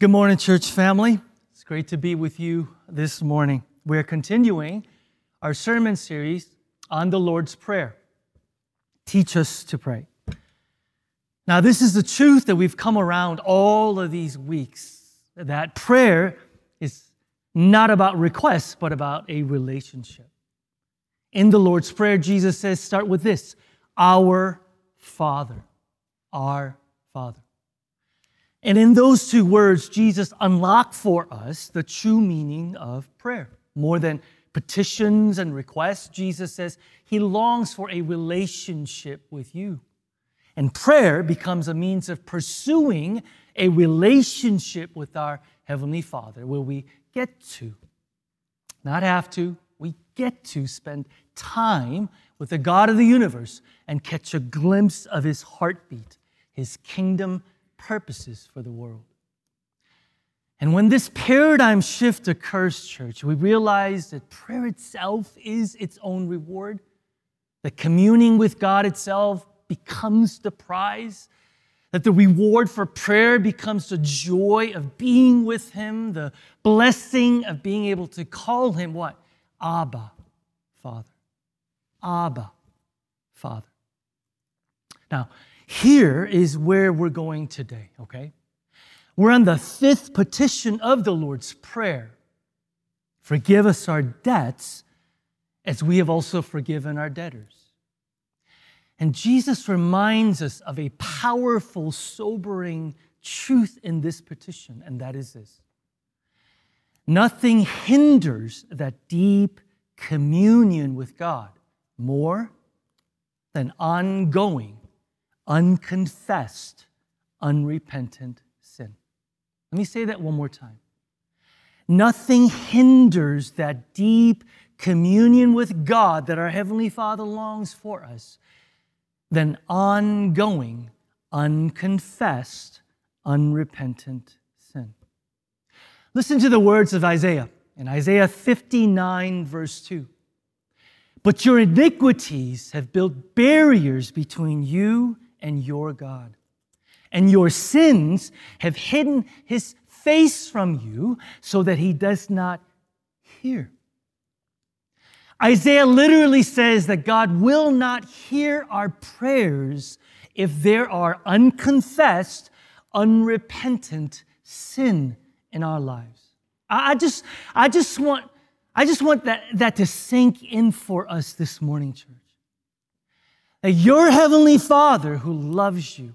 Good morning, church family. It's great to be with you this morning. We're continuing our sermon series on the Lord's Prayer. Teach us to pray. Now, this is the truth that we've come around all of these weeks that prayer is not about requests, but about a relationship. In the Lord's Prayer, Jesus says, start with this Our Father. Our Father. And in those two words, Jesus unlocked for us the true meaning of prayer. More than petitions and requests, Jesus says he longs for a relationship with you. And prayer becomes a means of pursuing a relationship with our Heavenly Father where we get to, not have to, we get to spend time with the God of the universe and catch a glimpse of His heartbeat, His kingdom purposes for the world. And when this paradigm shift occurs, church, we realize that prayer itself is its own reward, that communing with God itself becomes the prize, that the reward for prayer becomes the joy of being with Him, the blessing of being able to call Him what? Abba, Father. Abba, Father. Now, here is where we're going today, okay? We're on the fifth petition of the Lord's Prayer. Forgive us our debts as we have also forgiven our debtors. And Jesus reminds us of a powerful, sobering truth in this petition, and that is this nothing hinders that deep communion with God more than ongoing unconfessed, unrepentant sin. Let me say that one more time. Nothing hinders that deep communion with God that our Heavenly Father longs for us than ongoing, unconfessed, unrepentant sin. Listen to the words of Isaiah in Isaiah 59, verse 2. But your iniquities have built barriers between you and your God. And your sins have hidden his face from you so that he does not hear. Isaiah literally says that God will not hear our prayers if there are unconfessed, unrepentant sin in our lives. I just, I just want, I just want that, that to sink in for us this morning, church that your heavenly Father who loves you,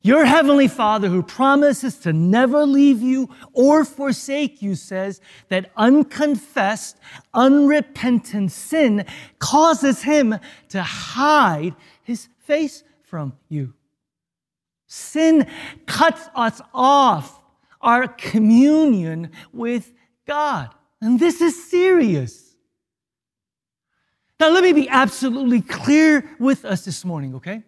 your heavenly Father who promises to never leave you or forsake you says that unconfessed, unrepentant sin causes him to hide his face from you. Sin cuts us off our communion with God. And this is serious. Now, let me be absolutely clear with us this morning, okay?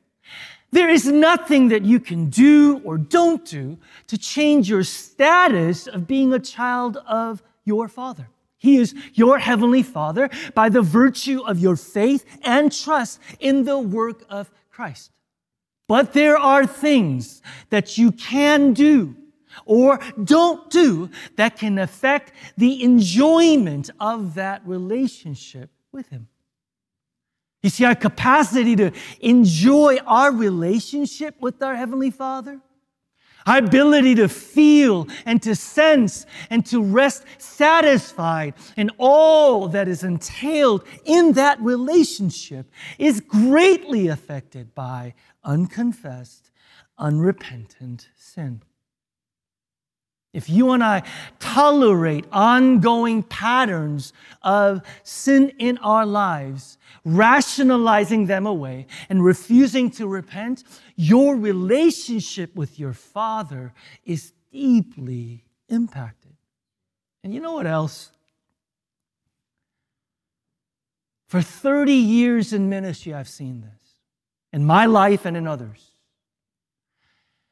There is nothing that you can do or don't do to change your status of being a child of your Father. He is your Heavenly Father by the virtue of your faith and trust in the work of Christ. But there are things that you can do or don't do that can affect the enjoyment of that relationship with Him. You see, our capacity to enjoy our relationship with our Heavenly Father, our ability to feel and to sense and to rest satisfied in all that is entailed in that relationship is greatly affected by unconfessed, unrepentant sin. If you and I tolerate ongoing patterns of sin in our lives, rationalizing them away and refusing to repent, your relationship with your Father is deeply impacted. And you know what else? For 30 years in ministry, I've seen this in my life and in others.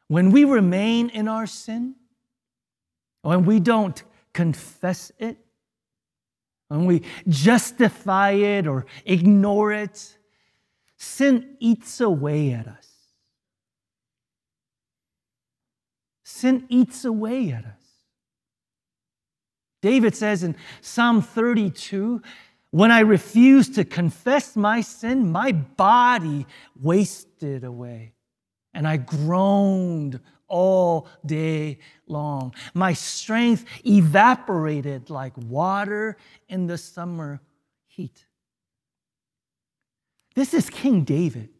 When we remain in our sin, when we don't confess it, when we justify it or ignore it, sin eats away at us. Sin eats away at us. David says in Psalm 32 When I refused to confess my sin, my body wasted away, and I groaned all day long. My strength evaporated like water in the summer heat. This is King David.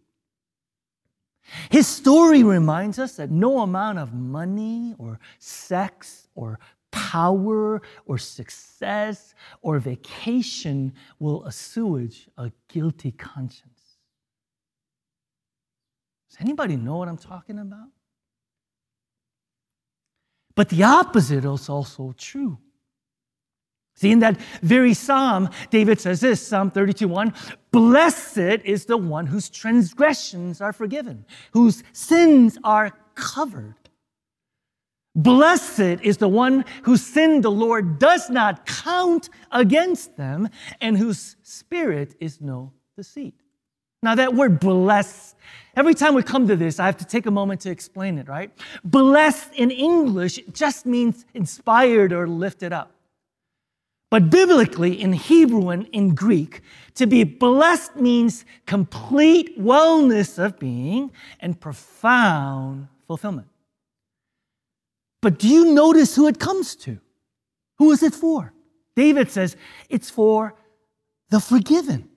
His story reminds us that no amount of money or sex or power or success or vacation will assuage a guilty conscience. Does anybody know what I'm talking about? But the opposite is also true. See, in that very psalm, David says this Psalm 32 1 Blessed is the one whose transgressions are forgiven, whose sins are covered. Blessed is the one whose sin the Lord does not count against them and whose spirit is no deceit. Now, that word bless, every time we come to this, I have to take a moment to explain it, right? Blessed in English just means inspired or lifted up. But biblically, in Hebrew and in Greek, to be blessed means complete wellness of being and profound fulfillment. But do you notice who it comes to? Who is it for? David says it's for the forgiven.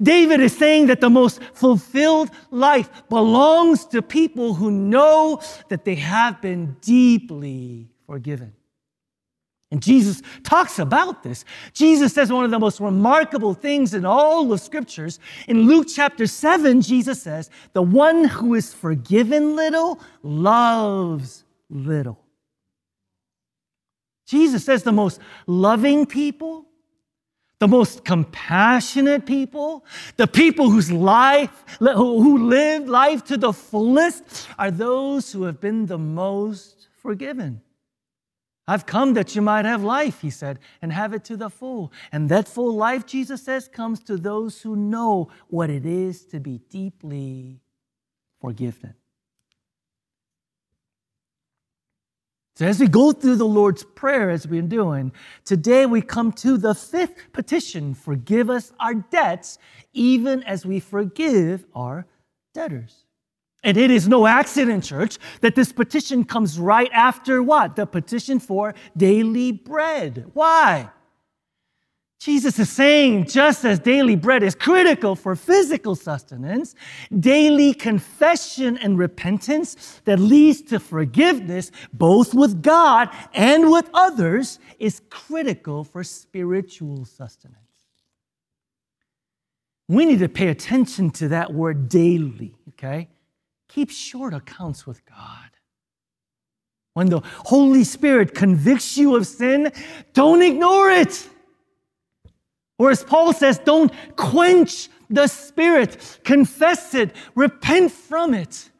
David is saying that the most fulfilled life belongs to people who know that they have been deeply forgiven. And Jesus talks about this. Jesus says one of the most remarkable things in all of scriptures. In Luke chapter 7, Jesus says, The one who is forgiven little loves little. Jesus says the most loving people, the most compassionate people, the people whose life, who live life to the fullest, are those who have been the most forgiven. I've come that you might have life, he said, and have it to the full. And that full life, Jesus says, comes to those who know what it is to be deeply forgiven. So, as we go through the Lord's Prayer, as we've been doing, today we come to the fifth petition forgive us our debts, even as we forgive our debtors. And it is no accident, church, that this petition comes right after what? The petition for daily bread. Why? Jesus is saying just as daily bread is critical for physical sustenance, daily confession and repentance that leads to forgiveness, both with God and with others, is critical for spiritual sustenance. We need to pay attention to that word daily, okay? Keep short accounts with God. When the Holy Spirit convicts you of sin, don't ignore it. Or as Paul says, don't quench the Spirit, confess it, repent from it.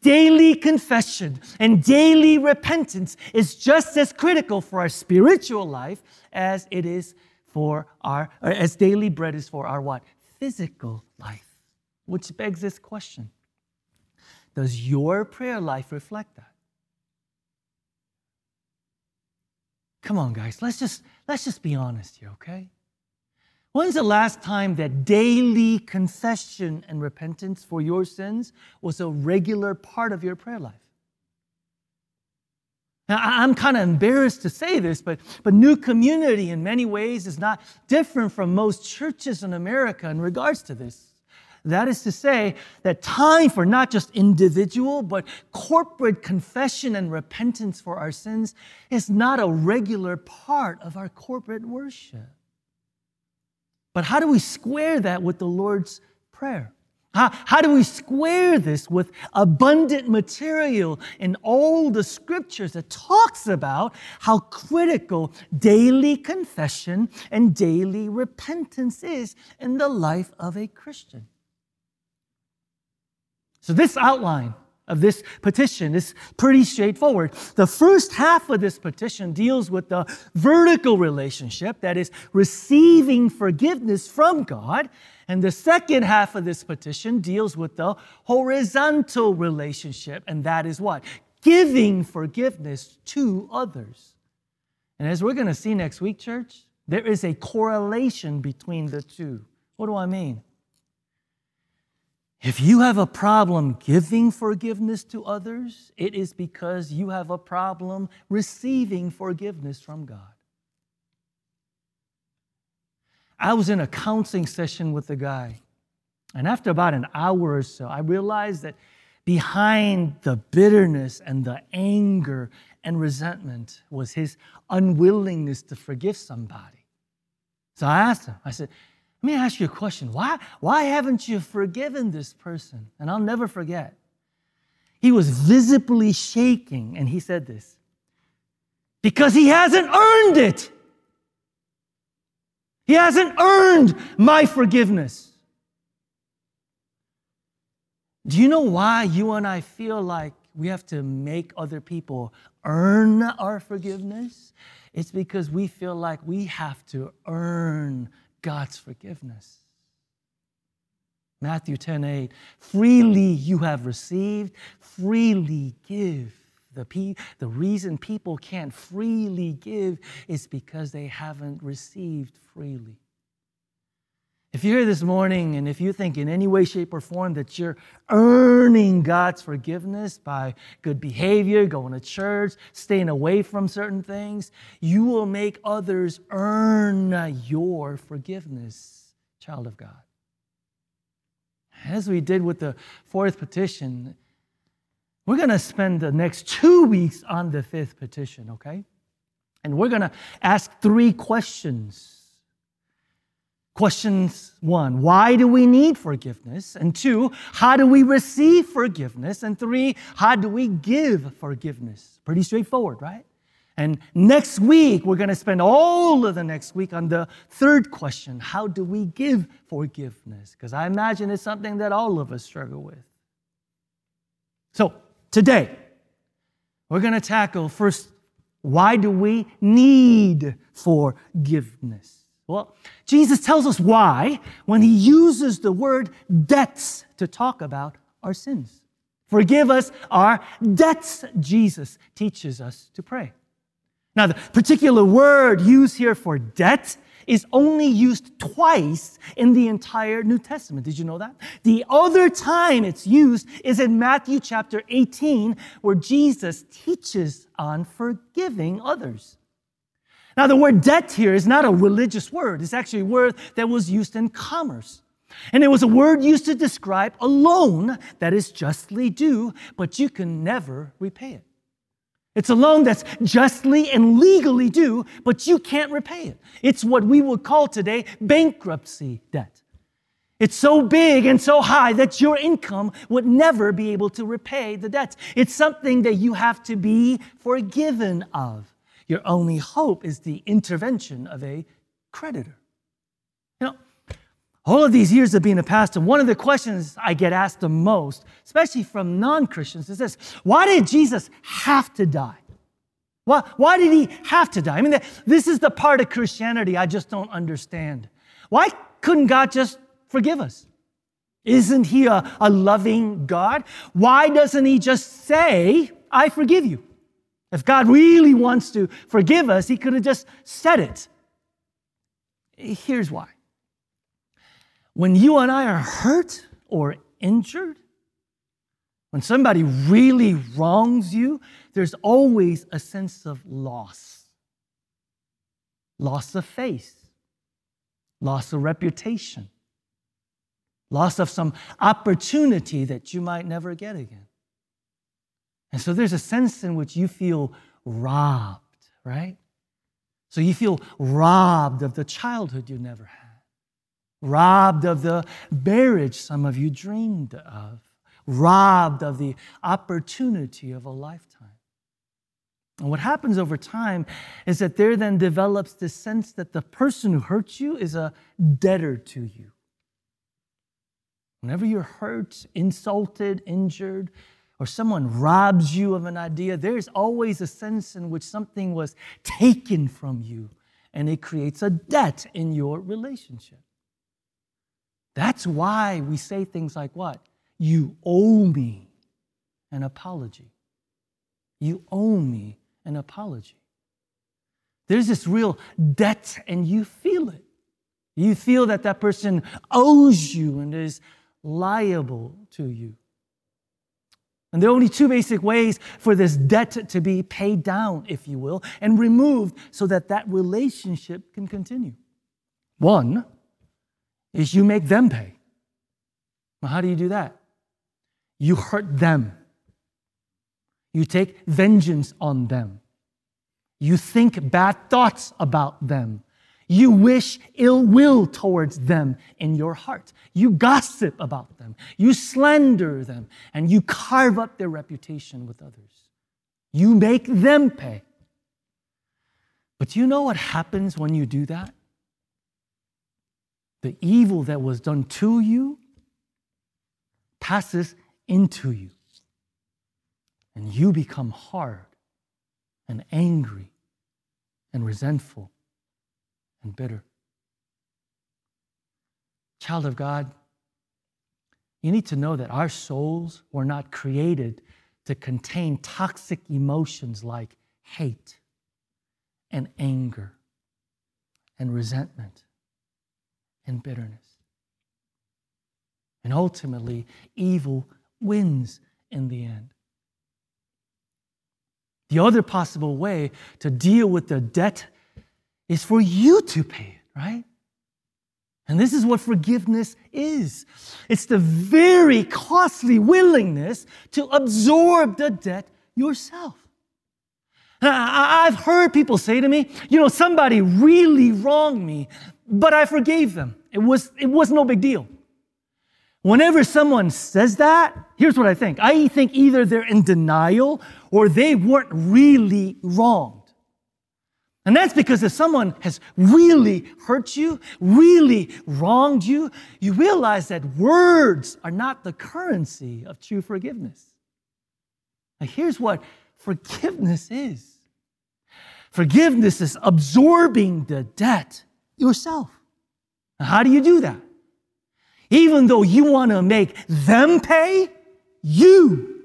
Daily confession and daily repentance is just as critical for our spiritual life as it is for our, as daily bread is for our what? Physical life. Which begs this question Does your prayer life reflect that? Come on, guys, let's just, let's just be honest here, okay? When's the last time that daily confession and repentance for your sins was a regular part of your prayer life? Now, I'm kind of embarrassed to say this, but, but New Community in many ways is not different from most churches in America in regards to this. That is to say, that time for not just individual, but corporate confession and repentance for our sins is not a regular part of our corporate worship. But how do we square that with the Lord's Prayer? How, how do we square this with abundant material in all the scriptures that talks about how critical daily confession and daily repentance is in the life of a Christian? So, this outline of this petition is pretty straightforward. The first half of this petition deals with the vertical relationship, that is, receiving forgiveness from God. And the second half of this petition deals with the horizontal relationship, and that is what? giving forgiveness to others. And as we're going to see next week, church, there is a correlation between the two. What do I mean? If you have a problem giving forgiveness to others, it is because you have a problem receiving forgiveness from God. I was in a counseling session with a guy, and after about an hour or so, I realized that behind the bitterness and the anger and resentment was his unwillingness to forgive somebody. So I asked him, I said, let me ask you a question. Why, why haven't you forgiven this person? And I'll never forget. He was visibly shaking, and he said this because he hasn't earned it. He hasn't earned my forgiveness. Do you know why you and I feel like we have to make other people earn our forgiveness? It's because we feel like we have to earn God's forgiveness. Matthew 10 8, freely you have received, freely give. The, pe- the reason people can't freely give is because they haven't received freely. If you're here this morning and if you think in any way, shape, or form that you're earning God's forgiveness by good behavior, going to church, staying away from certain things, you will make others earn your forgiveness, child of God. As we did with the fourth petition, we're going to spend the next two weeks on the fifth petition, okay? And we're going to ask three questions Questions one, why do we need forgiveness? And two, how do we receive forgiveness? And three, how do we give forgiveness? Pretty straightforward, right? And next week, we're going to spend all of the next week on the third question how do we give forgiveness? Because I imagine it's something that all of us struggle with. So, today, we're going to tackle first why do we need forgiveness? Well, Jesus tells us why when he uses the word debts to talk about our sins. Forgive us our debts, Jesus teaches us to pray. Now, the particular word used here for debt is only used twice in the entire New Testament. Did you know that? The other time it's used is in Matthew chapter 18, where Jesus teaches on forgiving others. Now, the word debt here is not a religious word. It's actually a word that was used in commerce. And it was a word used to describe a loan that is justly due, but you can never repay it. It's a loan that's justly and legally due, but you can't repay it. It's what we would call today bankruptcy debt. It's so big and so high that your income would never be able to repay the debt. It's something that you have to be forgiven of. Your only hope is the intervention of a creditor. You know, all of these years of being a pastor, one of the questions I get asked the most, especially from non Christians, is this Why did Jesus have to die? Why, why did he have to die? I mean, this is the part of Christianity I just don't understand. Why couldn't God just forgive us? Isn't he a, a loving God? Why doesn't he just say, I forgive you? If God really wants to forgive us, He could have just said it. Here's why. When you and I are hurt or injured, when somebody really wrongs you, there's always a sense of loss loss of face, loss of reputation, loss of some opportunity that you might never get again. And so there's a sense in which you feel robbed, right? So you feel robbed of the childhood you never had, robbed of the marriage some of you dreamed of, robbed of the opportunity of a lifetime. And what happens over time is that there then develops this sense that the person who hurts you is a debtor to you. Whenever you're hurt, insulted, injured, or someone robs you of an idea, there's always a sense in which something was taken from you and it creates a debt in your relationship. That's why we say things like what? You owe me an apology. You owe me an apology. There's this real debt, and you feel it. You feel that that person owes you and is liable to you. And there are only two basic ways for this debt to be paid down, if you will, and removed so that that relationship can continue. One is you make them pay. Well, how do you do that? You hurt them. You take vengeance on them. You think bad thoughts about them. You wish ill will towards them in your heart. You gossip about them. You slander them. And you carve up their reputation with others. You make them pay. But you know what happens when you do that? The evil that was done to you passes into you. And you become hard and angry and resentful and bitter. Child of God, you need to know that our souls were not created to contain toxic emotions like hate and anger and resentment and bitterness. And ultimately, evil wins in the end. The other possible way to deal with the debt is for you to pay it, right? And this is what forgiveness is it's the very costly willingness to absorb the debt yourself. I've heard people say to me, you know, somebody really wronged me, but I forgave them. It was, it was no big deal. Whenever someone says that, here's what I think. I think either they're in denial or they weren't really wronged. And that's because if someone has really hurt you, really wronged you, you realize that words are not the currency of true forgiveness. Now, here's what forgiveness is forgiveness is absorbing the debt yourself. Now, how do you do that? Even though you want to make them pay, you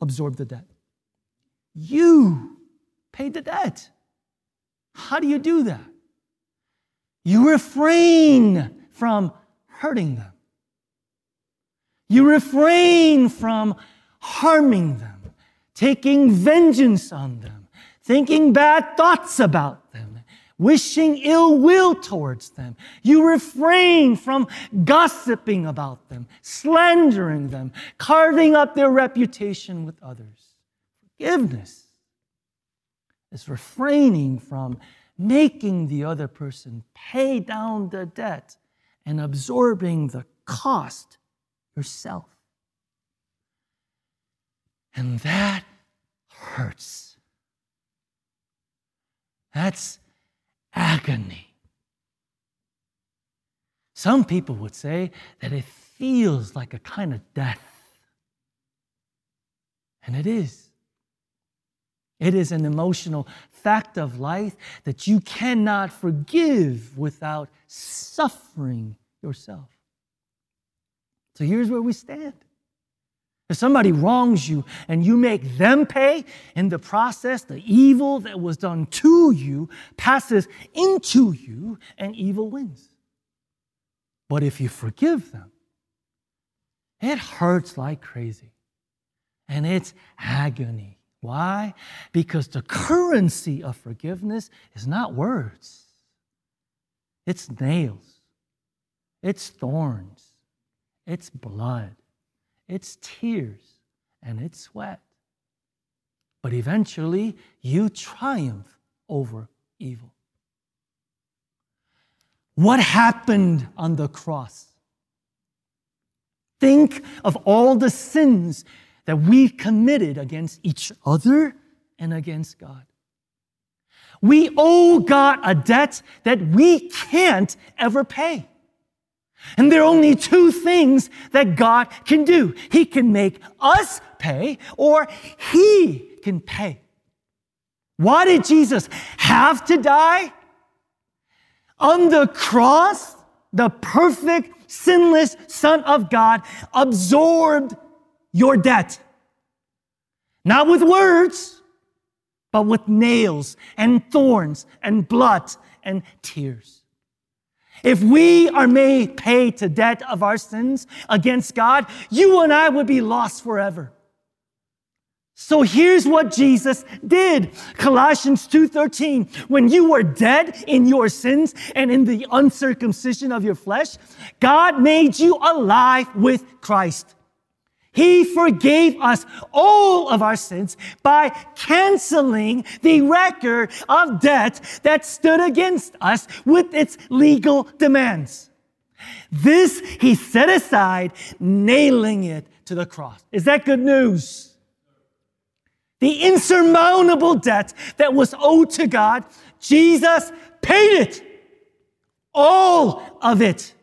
absorb the debt. You pay the debt. How do you do that? You refrain from hurting them. You refrain from harming them, taking vengeance on them, thinking bad thoughts about them wishing ill will towards them. You refrain from gossiping about them, slandering them, carving up their reputation with others. Forgiveness is refraining from making the other person pay down the debt and absorbing the cost yourself. And that hurts. That's agony. Some people would say that it feels like a kind of death. And it is. It is an emotional fact of life that you cannot forgive without suffering yourself. So here's where we stand. If somebody wrongs you and you make them pay, in the process, the evil that was done to you passes into you and evil wins. But if you forgive them, it hurts like crazy and it's agony. Why? Because the currency of forgiveness is not words, it's nails, it's thorns, it's blood it's tears and it's sweat. But eventually, you triumph over evil. What happened on the cross? Think of all the sins that we've committed against each other and against God. We owe God a debt that we can't ever pay. And there are only two things that God can do. He can make us pay or He can pay. Why did Jesus have to die? On the cross, the perfect, sinless Son of God absorbed your debt. Not with words, but with nails and thorns and blood and tears. If we are made pay to debt of our sins against God, you and I would be lost forever. So here's what Jesus did. Colossians 2:13, when you were dead in your sins and in the uncircumcision of your flesh, God made you alive with Christ. He forgave us all of our sins by canceling the record of debt that stood against us with its legal demands. This he set aside, nailing it to the cross. Is that good news? The insurmountable debt that was owed to God, Jesus paid it. All of it.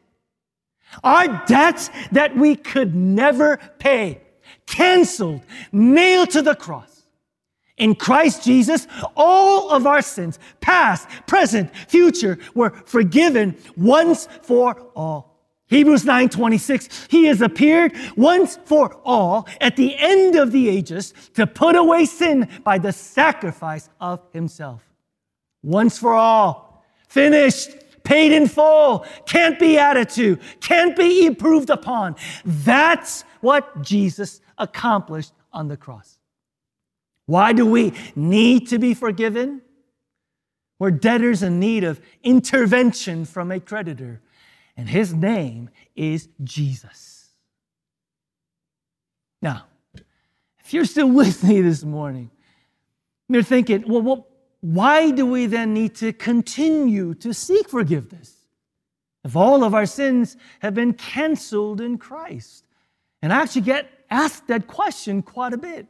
Our debts that we could never pay, canceled, nailed to the cross. In Christ Jesus, all of our sins, past, present, future, were forgiven once for all. Hebrews 9:26 He has appeared once for all at the end of the ages to put away sin by the sacrifice of himself. Once for all. Finished paid in full, can't be added to, can't be improved upon. That's what Jesus accomplished on the cross. Why do we need to be forgiven? We're debtors in need of intervention from a creditor, and his name is Jesus. Now, if you're still with me this morning, you're thinking, well, what, why do we then need to continue to seek forgiveness? If all of our sins have been canceled in Christ. And I actually get asked that question quite a bit.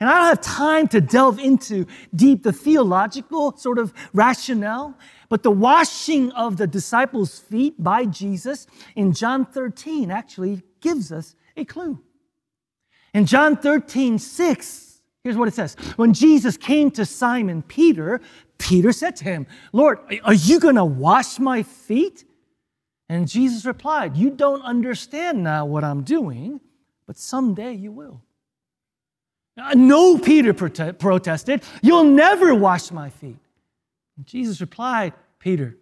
And I don't have time to delve into deep the theological sort of rationale, but the washing of the disciples' feet by Jesus in John 13 actually gives us a clue. In John 13, 6, Here's what it says. When Jesus came to Simon Peter, Peter said to him, Lord, are you going to wash my feet? And Jesus replied, You don't understand now what I'm doing, but someday you will. No, Peter prote- protested, You'll never wash my feet. And Jesus replied, Peter,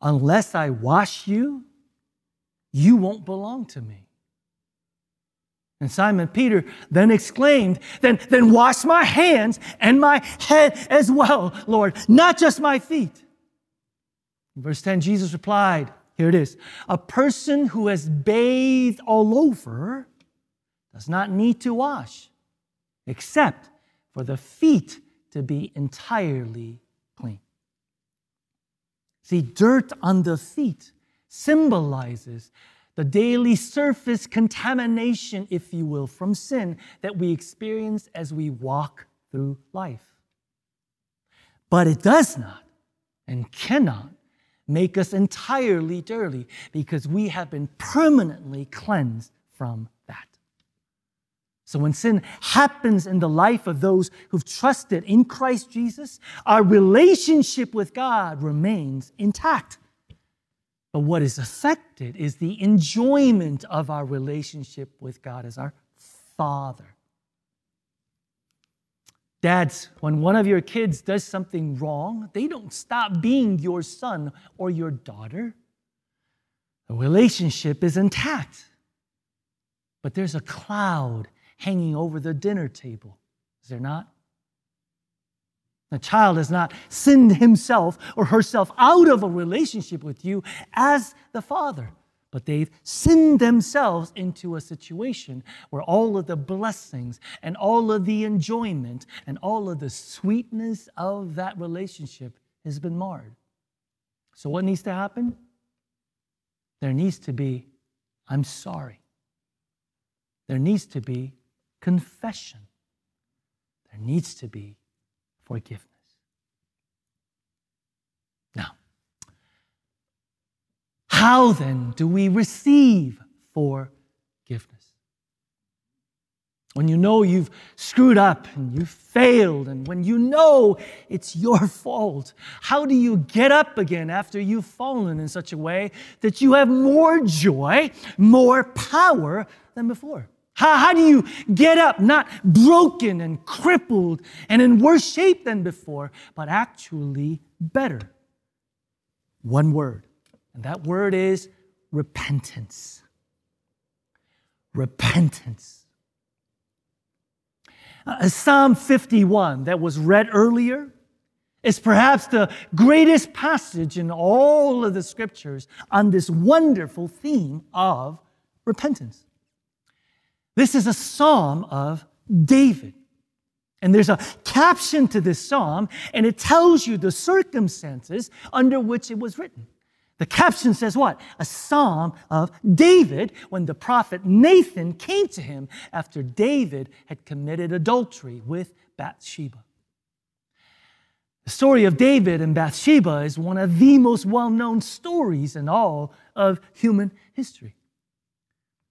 unless I wash you, you won't belong to me. And Simon Peter then exclaimed, then, then wash my hands and my head as well, Lord, not just my feet. In verse 10, Jesus replied, here it is, a person who has bathed all over does not need to wash, except for the feet to be entirely clean. See, dirt on the feet symbolizes the daily surface contamination, if you will, from sin that we experience as we walk through life. But it does not and cannot make us entirely dirty because we have been permanently cleansed from that. So when sin happens in the life of those who've trusted in Christ Jesus, our relationship with God remains intact. But what is affected is the enjoyment of our relationship with God as our Father. Dads, when one of your kids does something wrong, they don't stop being your son or your daughter. The relationship is intact. But there's a cloud hanging over the dinner table, is there not? The child has not sinned himself or herself out of a relationship with you as the father, but they've sinned themselves into a situation where all of the blessings and all of the enjoyment and all of the sweetness of that relationship has been marred. So, what needs to happen? There needs to be, I'm sorry. There needs to be confession. There needs to be forgiveness. Now, how then do we receive forgiveness? When you know you've screwed up and you've failed, and when you know it's your fault, how do you get up again after you've fallen in such a way that you have more joy, more power than before? How, how do you get up, not broken and crippled and in worse shape than before, but actually better? One word, and that word is repentance. Repentance. Uh, Psalm 51 that was read earlier is perhaps the greatest passage in all of the scriptures on this wonderful theme of repentance. This is a psalm of David. And there's a caption to this psalm, and it tells you the circumstances under which it was written. The caption says what? A psalm of David when the prophet Nathan came to him after David had committed adultery with Bathsheba. The story of David and Bathsheba is one of the most well known stories in all of human history.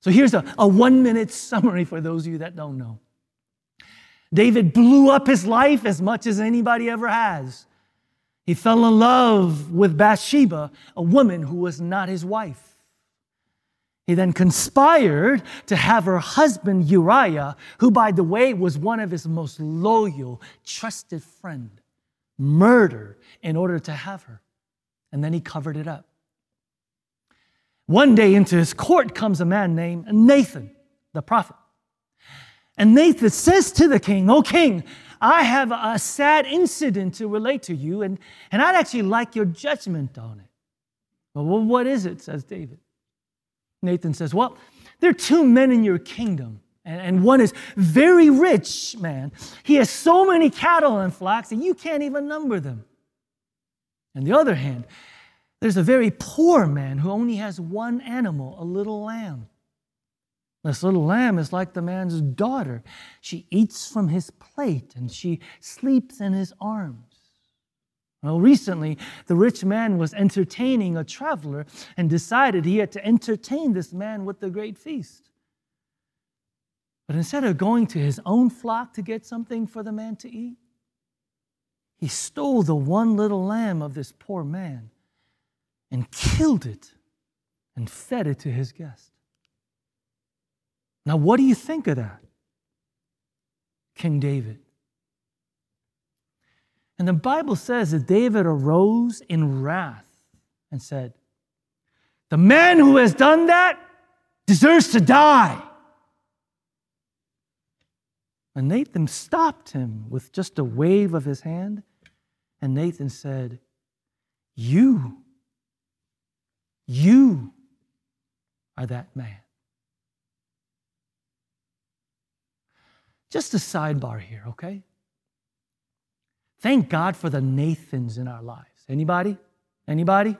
So here's a, a one minute summary for those of you that don't know. David blew up his life as much as anybody ever has. He fell in love with Bathsheba, a woman who was not his wife. He then conspired to have her husband Uriah, who, by the way, was one of his most loyal, trusted friend, murdered in order to have her. And then he covered it up. One day into his court comes a man named Nathan, the prophet. And Nathan says to the king, Oh, king, I have a sad incident to relate to you, and, and I'd actually like your judgment on it. Well, what is it? says David. Nathan says, Well, there are two men in your kingdom, and, and one is very rich man. He has so many cattle and flocks that you can't even number them. On the other hand, there's a very poor man who only has one animal, a little lamb. This little lamb is like the man's daughter. She eats from his plate and she sleeps in his arms. Well, recently, the rich man was entertaining a traveler and decided he had to entertain this man with a great feast. But instead of going to his own flock to get something for the man to eat, he stole the one little lamb of this poor man and killed it and fed it to his guest. Now, what do you think of that? King David. And the Bible says that David arose in wrath and said, The man who has done that deserves to die. And Nathan stopped him with just a wave of his hand. And Nathan said, You you are that man. Just a sidebar here, okay? Thank God for the Nathans in our lives. Anybody? Anybody?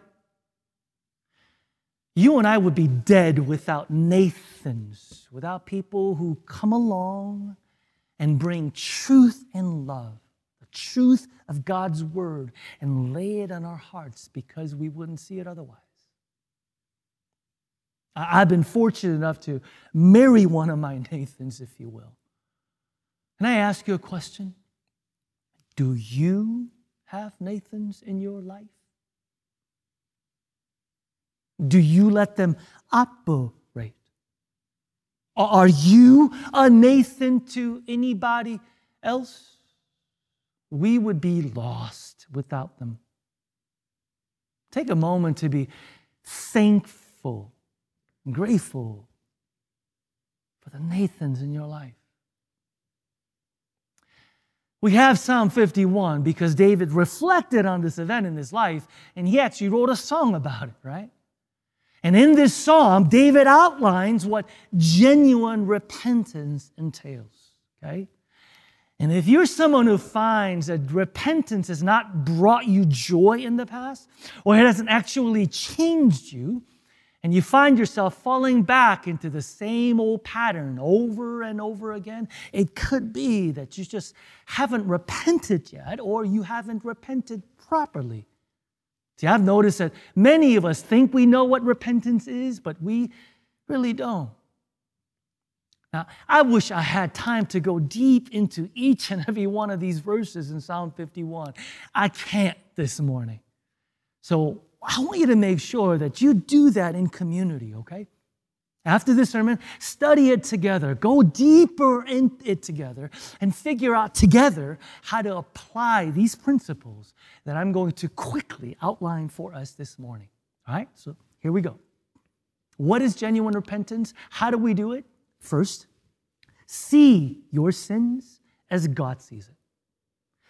You and I would be dead without Nathans, without people who come along and bring truth and love, the truth of God's word, and lay it on our hearts because we wouldn't see it otherwise. I've been fortunate enough to marry one of my Nathans, if you will. Can I ask you a question? Do you have Nathans in your life? Do you let them operate? Are you a Nathan to anybody else? We would be lost without them. Take a moment to be thankful grateful for the Nathans in your life. We have Psalm 51 because David reflected on this event in his life and he actually wrote a song about it, right? And in this psalm, David outlines what genuine repentance entails, okay? And if you're someone who finds that repentance has not brought you joy in the past, or it hasn't actually changed you, and you find yourself falling back into the same old pattern over and over again, it could be that you just haven't repented yet or you haven't repented properly. See, I've noticed that many of us think we know what repentance is, but we really don't. Now, I wish I had time to go deep into each and every one of these verses in Psalm 51. I can't this morning. So I want you to make sure that you do that in community, okay? After this sermon, study it together. Go deeper in it together and figure out together how to apply these principles that I'm going to quickly outline for us this morning. All right? So here we go. What is genuine repentance? How do we do it? First, see your sins as God sees it.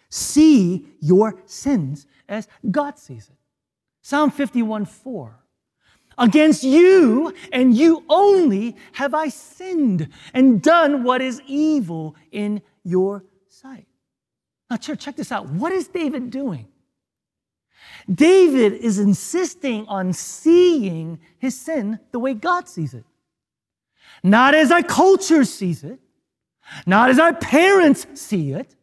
See your sins as God sees it. Psalm 51 4. Against you and you only have I sinned and done what is evil in your sight. Now, church, check this out. What is David doing? David is insisting on seeing his sin the way God sees it. Not as our culture sees it, not as our parents see it,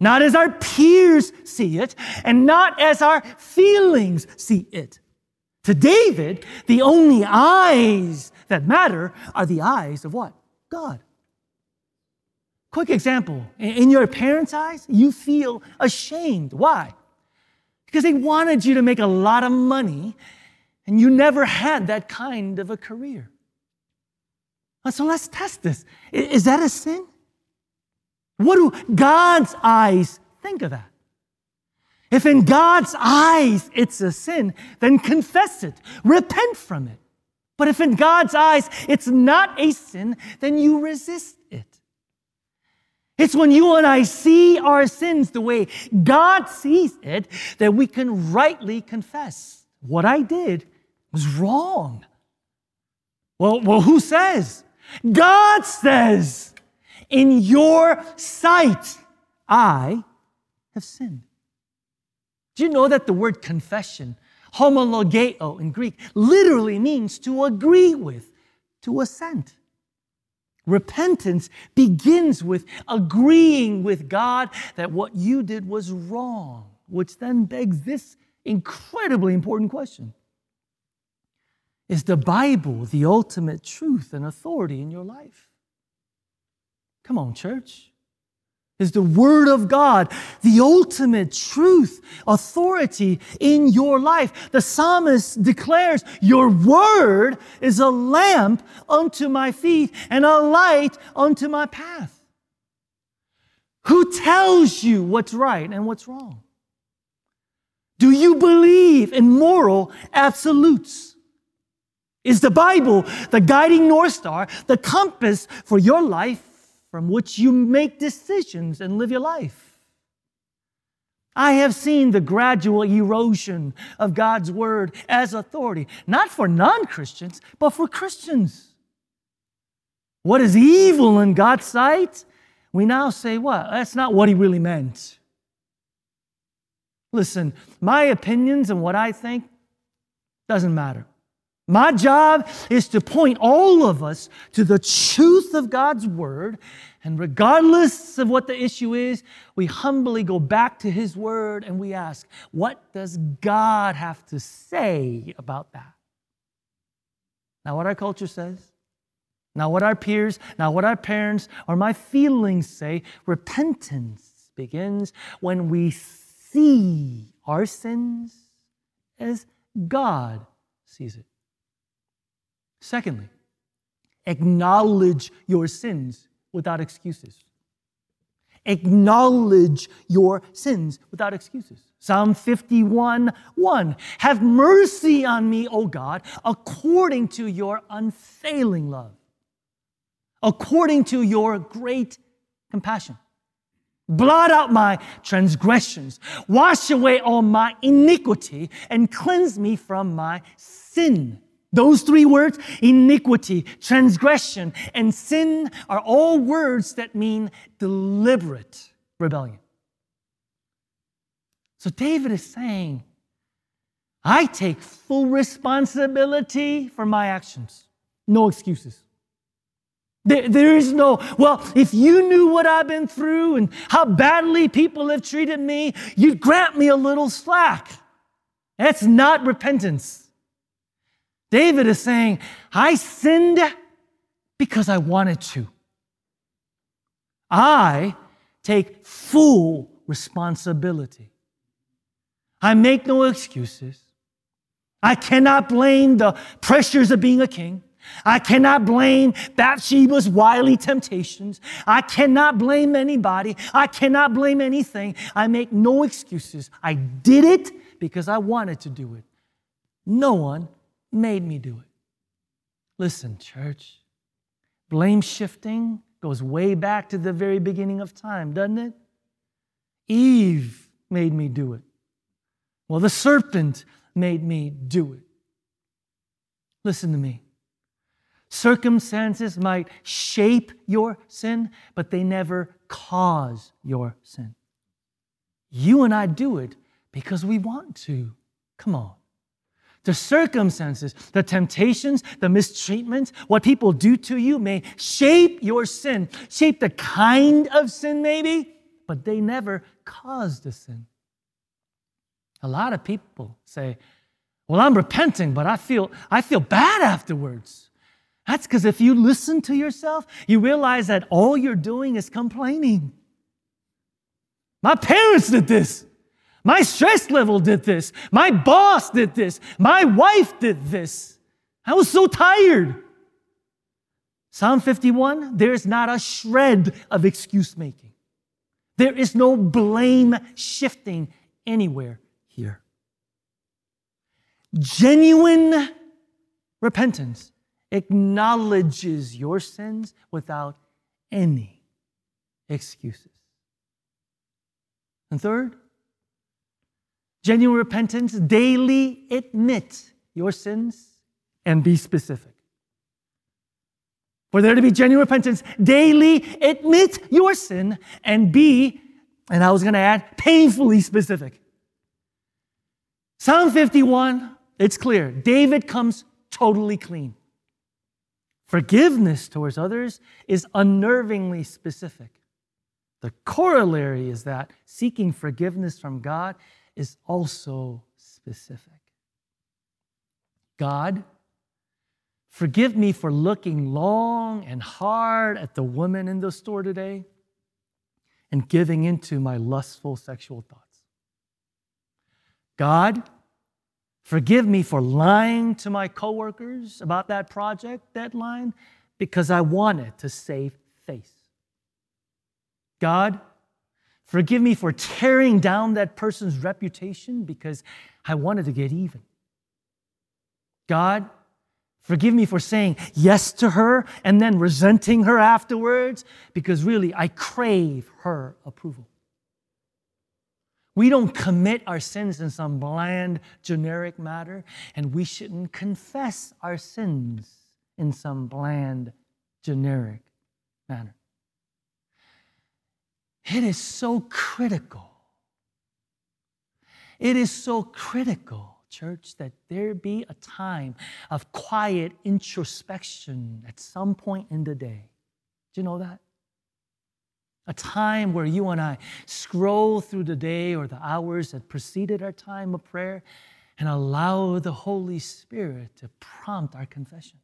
not as our peers see it, and not as our feelings see it. To David, the only eyes that matter are the eyes of what? God. Quick example. In your parents' eyes, you feel ashamed. Why? Because they wanted you to make a lot of money and you never had that kind of a career. So let's test this. Is that a sin? What do God's eyes think of that? If in God's eyes it's a sin, then confess it, repent from it. But if in God's eyes it's not a sin, then you resist it. It's when you and I see our sins the way God sees it that we can rightly confess what I did was wrong. Well, well who says? God says, in your sight, I have sinned. Do you know that the word confession, homologeo in Greek, literally means to agree with, to assent? Repentance begins with agreeing with God that what you did was wrong, which then begs this incredibly important question Is the Bible the ultimate truth and authority in your life? Come on, church is the Word of God, the ultimate truth, authority in your life. The psalmist declares, Your Word is a lamp unto my feet and a light unto my path. Who tells you what's right and what's wrong? Do you believe in moral absolutes? Is the Bible the guiding North Star, the compass for your life from which you make decisions and live your life. I have seen the gradual erosion of God's word as authority, not for non Christians, but for Christians. What is evil in God's sight? We now say, what? That's not what he really meant. Listen, my opinions and what I think doesn't matter. My job is to point all of us to the truth of God's word. And regardless of what the issue is, we humbly go back to his word and we ask, what does God have to say about that? Not what our culture says, not what our peers, not what our parents or my feelings say. Repentance begins when we see our sins as God sees it. Secondly, acknowledge your sins without excuses. Acknowledge your sins without excuses. Psalm 51 1. Have mercy on me, O God, according to your unfailing love, according to your great compassion. Blot out my transgressions, wash away all my iniquity, and cleanse me from my sin. Those three words, iniquity, transgression, and sin, are all words that mean deliberate rebellion. So David is saying, I take full responsibility for my actions. No excuses. There, there is no, well, if you knew what I've been through and how badly people have treated me, you'd grant me a little slack. That's not repentance. David is saying, I sinned because I wanted to. I take full responsibility. I make no excuses. I cannot blame the pressures of being a king. I cannot blame Bathsheba's wily temptations. I cannot blame anybody. I cannot blame anything. I make no excuses. I did it because I wanted to do it. No one made me do it. Listen, church, blame shifting goes way back to the very beginning of time, doesn't it? Eve made me do it. Well, the serpent made me do it. Listen to me. Circumstances might shape your sin, but they never cause your sin. You and I do it because we want to. Come on. The circumstances, the temptations, the mistreatment, what people do to you may shape your sin, shape the kind of sin, maybe, but they never cause the sin. A lot of people say, Well, I'm repenting, but I feel, I feel bad afterwards. That's because if you listen to yourself, you realize that all you're doing is complaining. My parents did this. My stress level did this. My boss did this. My wife did this. I was so tired. Psalm 51 there is not a shred of excuse making, there is no blame shifting anywhere here. Genuine repentance acknowledges your sins without any excuses. And third, genuine repentance, daily admit your sins and be specific. For there to be genuine repentance, daily admit your sin and be, and I was going to add, painfully specific. Psalm 51, it's clear. David comes totally clean. Forgiveness towards others is unnervingly specific. The corollary is that seeking forgiveness from God is also specific. God, forgive me for looking long and hard at the woman in the store today and giving into my lustful sexual thoughts. God, Forgive me for lying to my coworkers about that project deadline because I wanted to save face. God, forgive me for tearing down that person's reputation because I wanted to get even. God, forgive me for saying yes to her and then resenting her afterwards because really I crave her approval. We don't commit our sins in some bland, generic matter, and we shouldn't confess our sins in some bland, generic manner. It is so critical. It is so critical, church, that there be a time of quiet introspection at some point in the day. Do you know that? a time where you and I scroll through the day or the hours that preceded our time of prayer and allow the Holy Spirit to prompt our confession.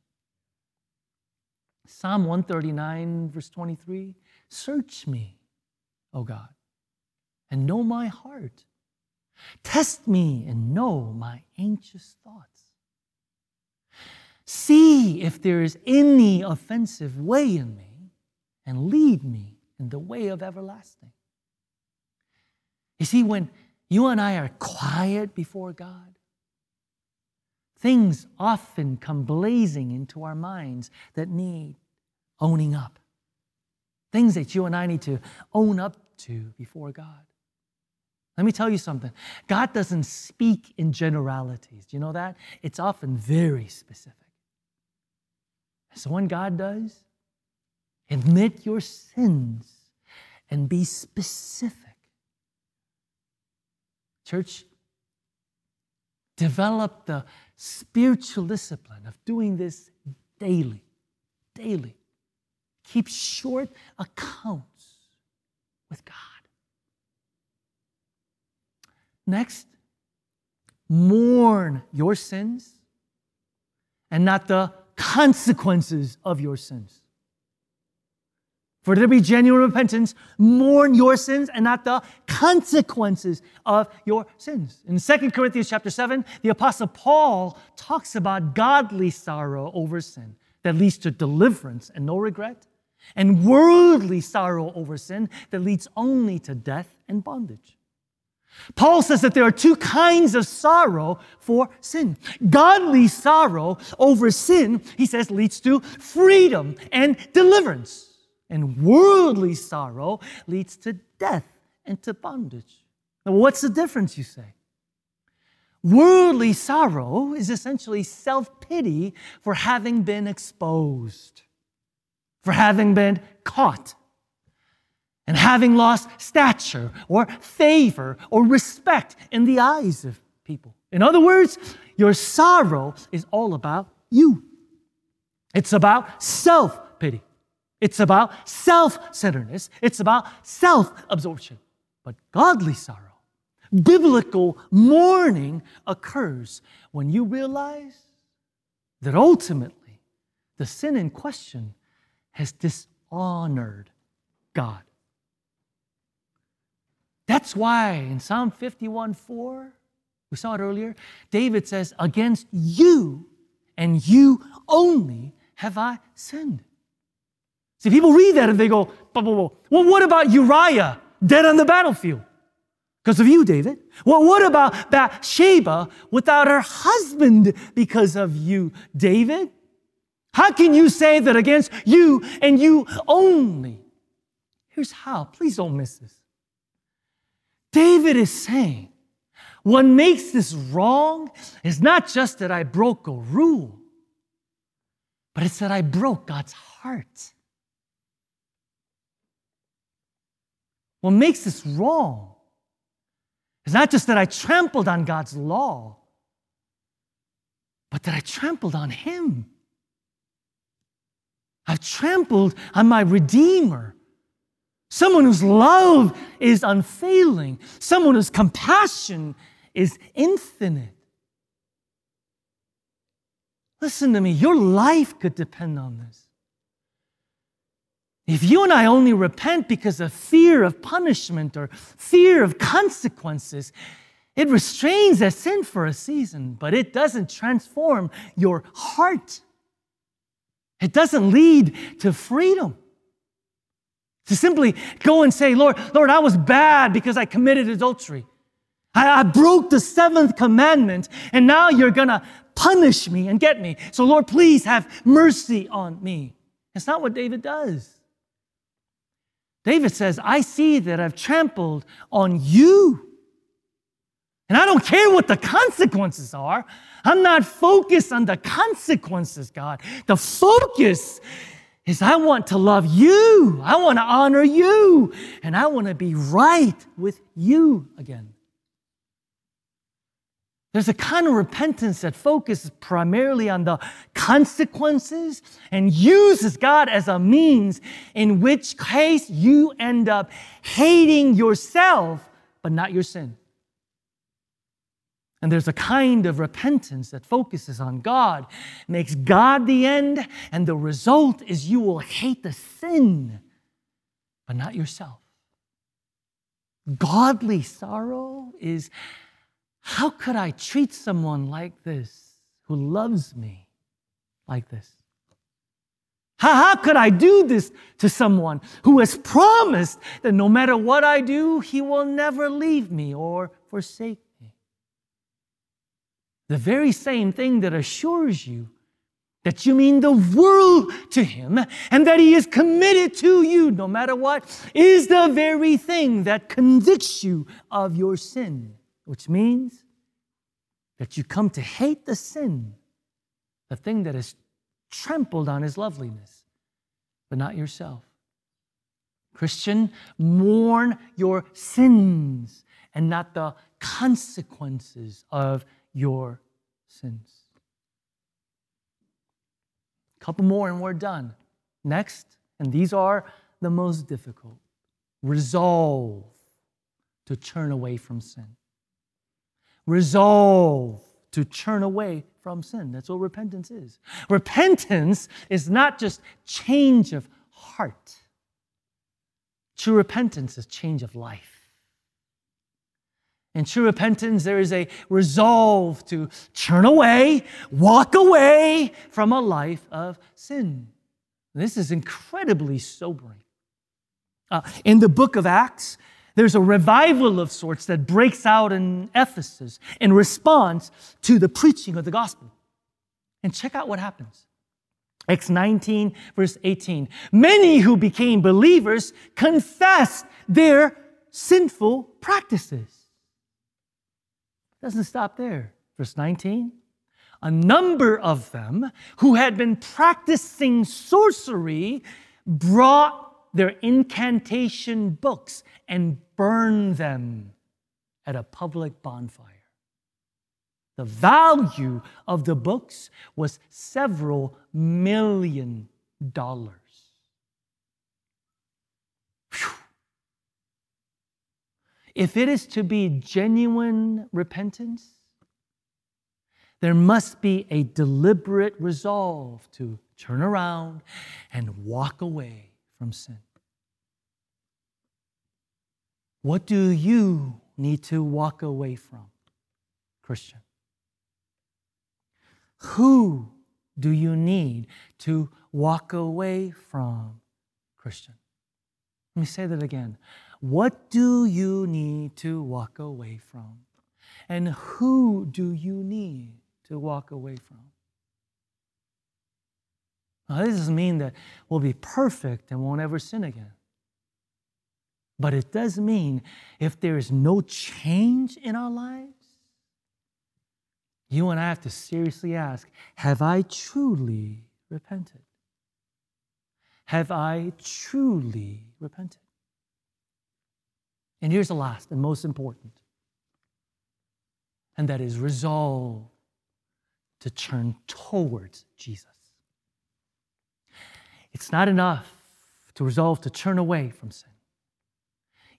Psalm 139, verse 23 Search me, O God, and know my heart. Test me and know my anxious thoughts. See if there is any offensive way in me, and lead me in the way of everlasting. You see, when you and I are quiet before God, things often come blazing into our minds that need owning up. Things that you and I need to own up to before God. Let me tell you something. God doesn't speak in generalities. Do you know that? It's often very specific. So when God does, Admit your sins and be specific. Church, develop the spiritual discipline of doing this daily. Daily. Keep short accounts with God. Next, mourn your sins and not the consequences of your sins. For there to be genuine repentance, mourn your sins and not the consequences of your sins. In 2 Corinthians chapter 7, the apostle Paul talks about godly sorrow over sin. that leads to deliverance and no regret, and worldly sorrow over sin that leads only to death and bondage. Paul says that there are two kinds of sorrow for sin. Godly sorrow over sin, he says, leads to freedom and deliverance. And worldly sorrow leads to death and to bondage. Now, what's the difference, you say? Worldly sorrow is essentially self pity for having been exposed, for having been caught, and having lost stature or favor or respect in the eyes of people. In other words, your sorrow is all about you. It's about self pity. It's about self centeredness. It's about self absorption. But godly sorrow biblical mourning occurs when you realize that ultimately the sin in question has dishonored God. That's why in Psalm 51 4, we saw it earlier, David says, Against you and you only have I sinned. See, people read that and they go, Well, what about Uriah dead on the battlefield? because of you, David? Well, what about Bathsheba without her husband because of you, David? How can you say that against you and you only? Here's how. Please don't miss this. David is saying, what makes this wrong is not just that I broke a rule, but it's that I broke God's heart. What makes this wrong is not just that I trampled on God's law, but that I trampled on Him. I've trampled on my Redeemer, someone whose love is unfailing, someone whose compassion is infinite. Listen to me, your life could depend on this. If you and I only repent because of fear of punishment or fear of consequences, it restrains that sin for a season, but it doesn't transform your heart. It doesn't lead to freedom. To simply go and say, Lord, Lord, I was bad because I committed adultery. I, I broke the seventh commandment, and now you're gonna punish me and get me. So, Lord, please have mercy on me. It's not what David does. David says, I see that I've trampled on you. And I don't care what the consequences are. I'm not focused on the consequences, God. The focus is I want to love you. I want to honor you. And I want to be right with you again. There's a kind of repentance that focuses primarily on the consequences and uses God as a means, in which case you end up hating yourself, but not your sin. And there's a kind of repentance that focuses on God, makes God the end, and the result is you will hate the sin, but not yourself. Godly sorrow is how could I treat someone like this who loves me like this? How, how could I do this to someone who has promised that no matter what I do, he will never leave me or forsake me? The very same thing that assures you that you mean the world to him and that he is committed to you no matter what is the very thing that convicts you of your sin which means that you come to hate the sin, the thing that has trampled on his loveliness, but not yourself. Christian, mourn your sins and not the consequences of your sins. A couple more and we're done. Next, and these are the most difficult resolve to turn away from sin resolve to turn away from sin. That's what repentance is. Repentance is not just change of heart. True repentance is change of life. In true repentance, there is a resolve to turn away, walk away from a life of sin. This is incredibly sobering. Uh, in the book of Acts, there's a revival of sorts that breaks out in Ephesus in response to the preaching of the gospel. And check out what happens. Acts 19, verse 18. Many who became believers confessed their sinful practices. Doesn't stop there. Verse 19. A number of them who had been practicing sorcery brought their incantation books and burned them at a public bonfire. The value of the books was several million dollars. If it is to be genuine repentance, there must be a deliberate resolve to turn around and walk away from sin. What do you need to walk away from, Christian? Who do you need to walk away from, Christian? Let me say that again. What do you need to walk away from? And who do you need to walk away from? Now, this doesn't mean that we'll be perfect and won't ever sin again. But it does mean if there is no change in our lives, you and I have to seriously ask Have I truly repented? Have I truly repented? And here's the last and most important, and that is resolve to turn towards Jesus. It's not enough to resolve to turn away from sin.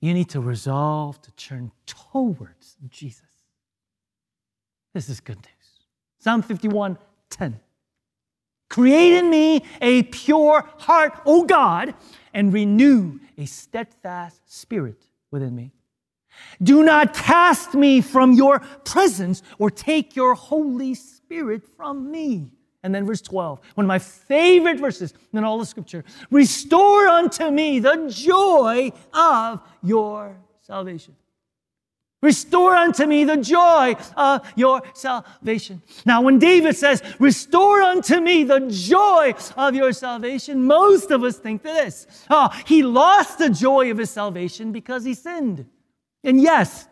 You need to resolve to turn towards Jesus. This is good news. Psalm 51 10. Create in me a pure heart, O God, and renew a steadfast spirit within me. Do not cast me from your presence or take your Holy Spirit from me. And then verse 12, one of my favorite verses in all the scripture Restore unto me the joy of your salvation. Restore unto me the joy of your salvation. Now, when David says, Restore unto me the joy of your salvation, most of us think that this. Oh, he lost the joy of his salvation because he sinned. And yes,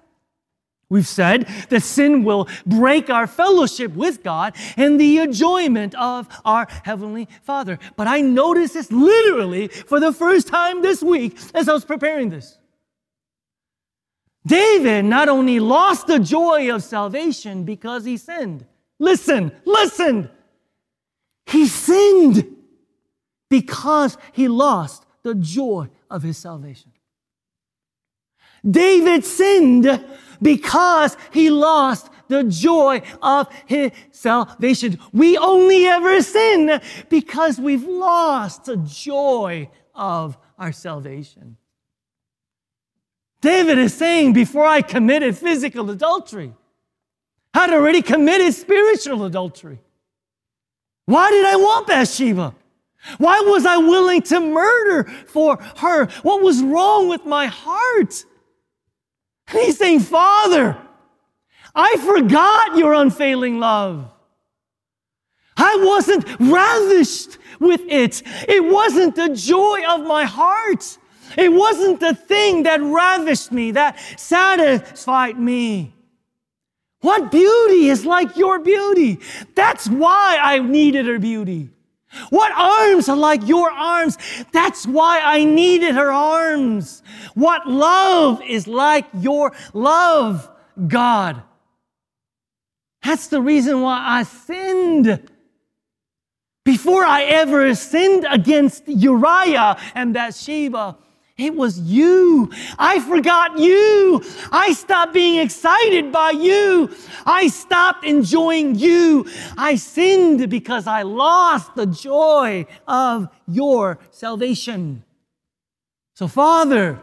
We've said that sin will break our fellowship with God and the enjoyment of our Heavenly Father. But I noticed this literally for the first time this week as I was preparing this. David not only lost the joy of salvation because he sinned. Listen, listen. He sinned because he lost the joy of his salvation. David sinned because he lost the joy of his salvation. We only ever sin because we've lost the joy of our salvation. David is saying, before I committed physical adultery, I'd already committed spiritual adultery. Why did I want Bathsheba? Why was I willing to murder for her? What was wrong with my heart? And he's saying, Father, I forgot your unfailing love. I wasn't ravished with it. It wasn't the joy of my heart. It wasn't the thing that ravished me, that satisfied me. What beauty is like your beauty? That's why I needed her beauty. What arms are like your arms? That's why I needed her arms. What love is like your love, God? That's the reason why I sinned. Before I ever sinned against Uriah and Bathsheba, it was you. I forgot you. I stopped being excited by you. I stopped enjoying you. I sinned because I lost the joy of your salvation. So, Father,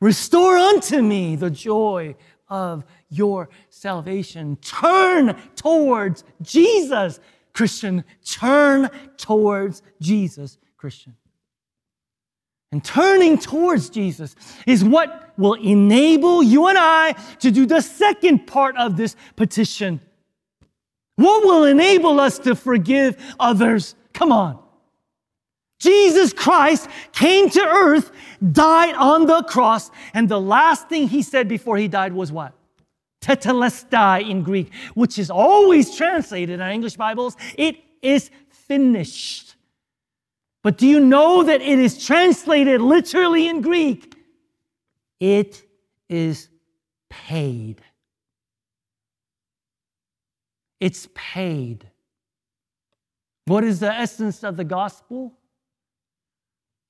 Restore unto me the joy of your salvation. Turn towards Jesus, Christian. Turn towards Jesus, Christian. And turning towards Jesus is what will enable you and I to do the second part of this petition. What will enable us to forgive others? Come on. Jesus Christ came to earth, died on the cross, and the last thing he said before he died was what? Tetelestai in Greek, which is always translated in our English Bibles. It is finished. But do you know that it is translated literally in Greek? It is paid. It's paid. What is the essence of the gospel?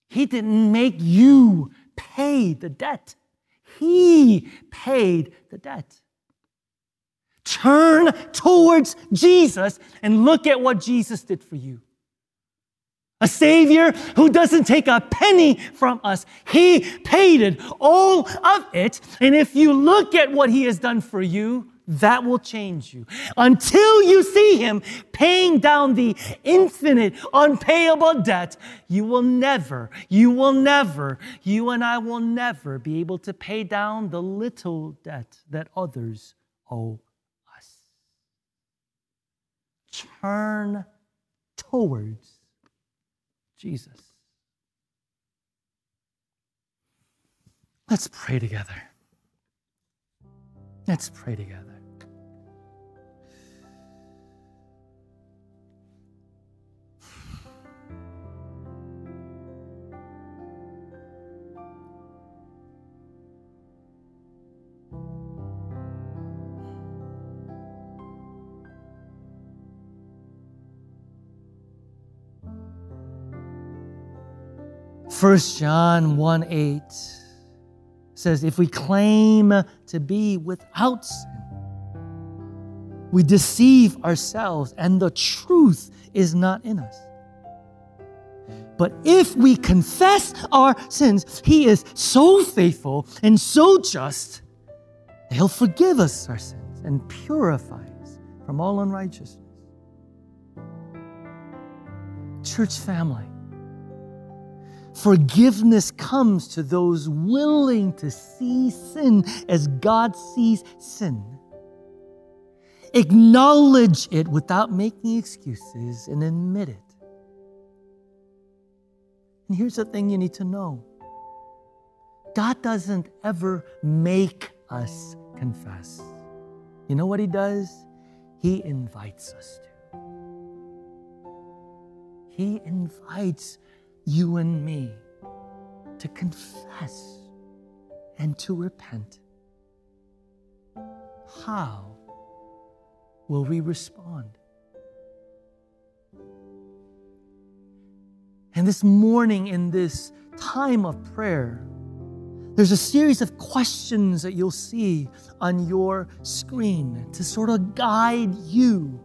He didn't make you pay the debt. He paid the debt. Turn towards Jesus and look at what Jesus did for you. A Savior who doesn't take a penny from us. He paid it, all of it. And if you look at what He has done for you, that will change you. Until you see Him paying down the infinite, unpayable debt, you will never, you will never, you and I will never be able to pay down the little debt that others owe us. Turn towards Jesus. Let's pray together. Let's pray together. First John 1 8 says, If we claim to be without sin, we deceive ourselves and the truth is not in us. But if we confess our sins, He is so faithful and so just that He'll forgive us our sins and purify us from all unrighteousness. Church family, Forgiveness comes to those willing to see sin as God sees sin. Acknowledge it without making excuses and admit it. And here's the thing you need to know God doesn't ever make us confess. You know what He does? He invites us to. He invites you and me to confess and to repent. How will we respond? And this morning, in this time of prayer, there's a series of questions that you'll see on your screen to sort of guide you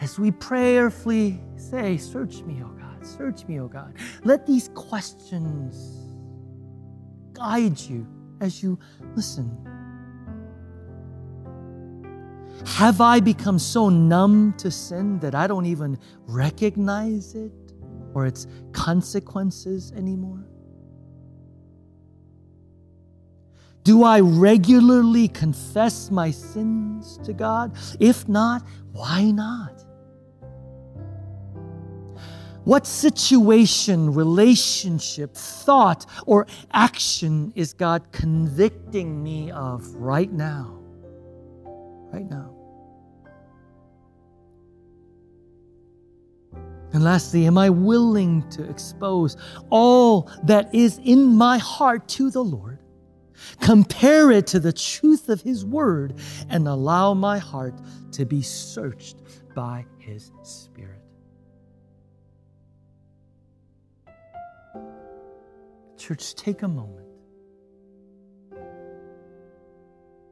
as we prayerfully say, Search me, O God. Search me, O God. Let these questions guide you as you listen. Have I become so numb to sin that I don't even recognize it or its consequences anymore? Do I regularly confess my sins to God? If not, why not? What situation, relationship, thought, or action is God convicting me of right now? Right now. And lastly, am I willing to expose all that is in my heart to the Lord? Compare it to the truth of His Word and allow my heart to be searched by His Spirit. Church, take a moment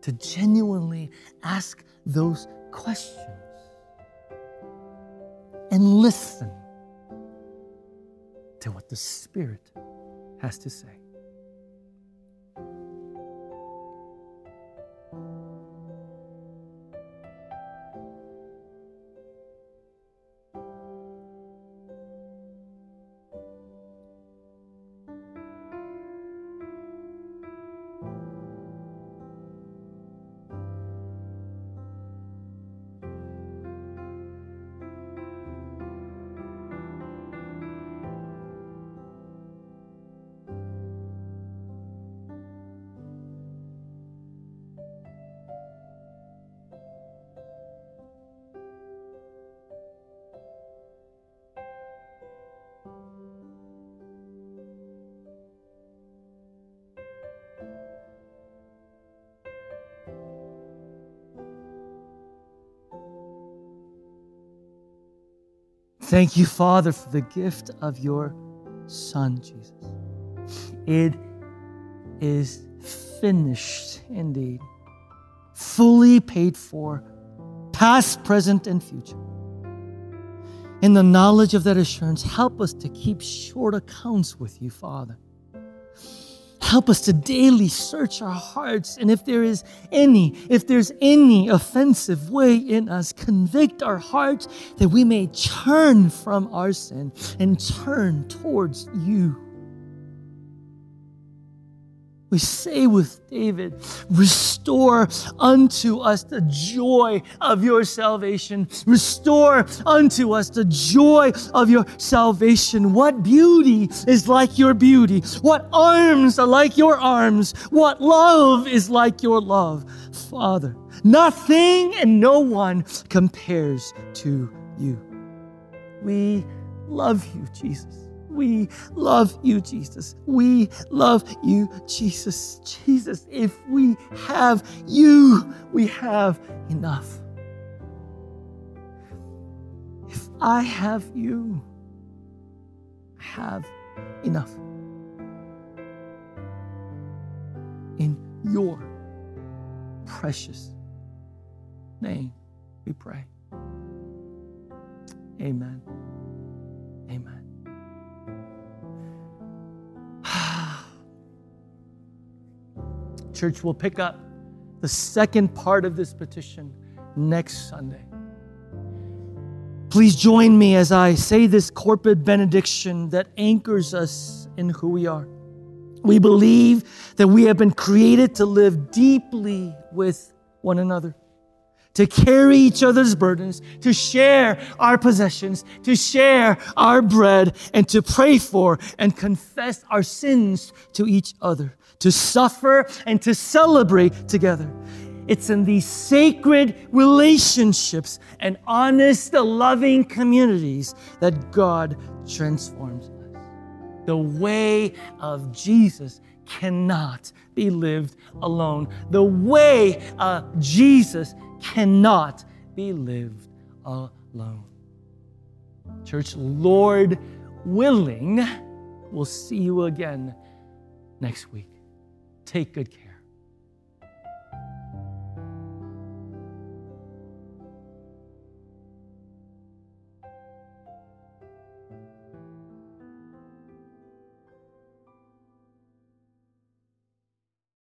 to genuinely ask those questions and listen to what the Spirit has to say. Thank you, Father, for the gift of your Son, Jesus. It is finished indeed, fully paid for, past, present, and future. In the knowledge of that assurance, help us to keep short accounts with you, Father. Help us to daily search our hearts. And if there is any, if there's any offensive way in us, convict our hearts that we may turn from our sin and turn towards you. We say with David, Restore unto us the joy of your salvation. Restore unto us the joy of your salvation. What beauty is like your beauty? What arms are like your arms? What love is like your love? Father, nothing and no one compares to you. We love you, Jesus. We love you, Jesus. We love you, Jesus. Jesus, if we have you, we have enough. If I have you, I have enough. In your precious name, we pray. Amen. Church will pick up the second part of this petition next Sunday. Please join me as I say this corporate benediction that anchors us in who we are. We believe that we have been created to live deeply with one another to carry each other's burdens, to share our possessions, to share our bread, and to pray for and confess our sins to each other, to suffer and to celebrate together. It's in these sacred relationships and honest, loving communities that God transforms us. The way of Jesus cannot be lived alone. The way of Jesus cannot be lived alone. Church, Lord willing, we'll see you again next week. Take good care.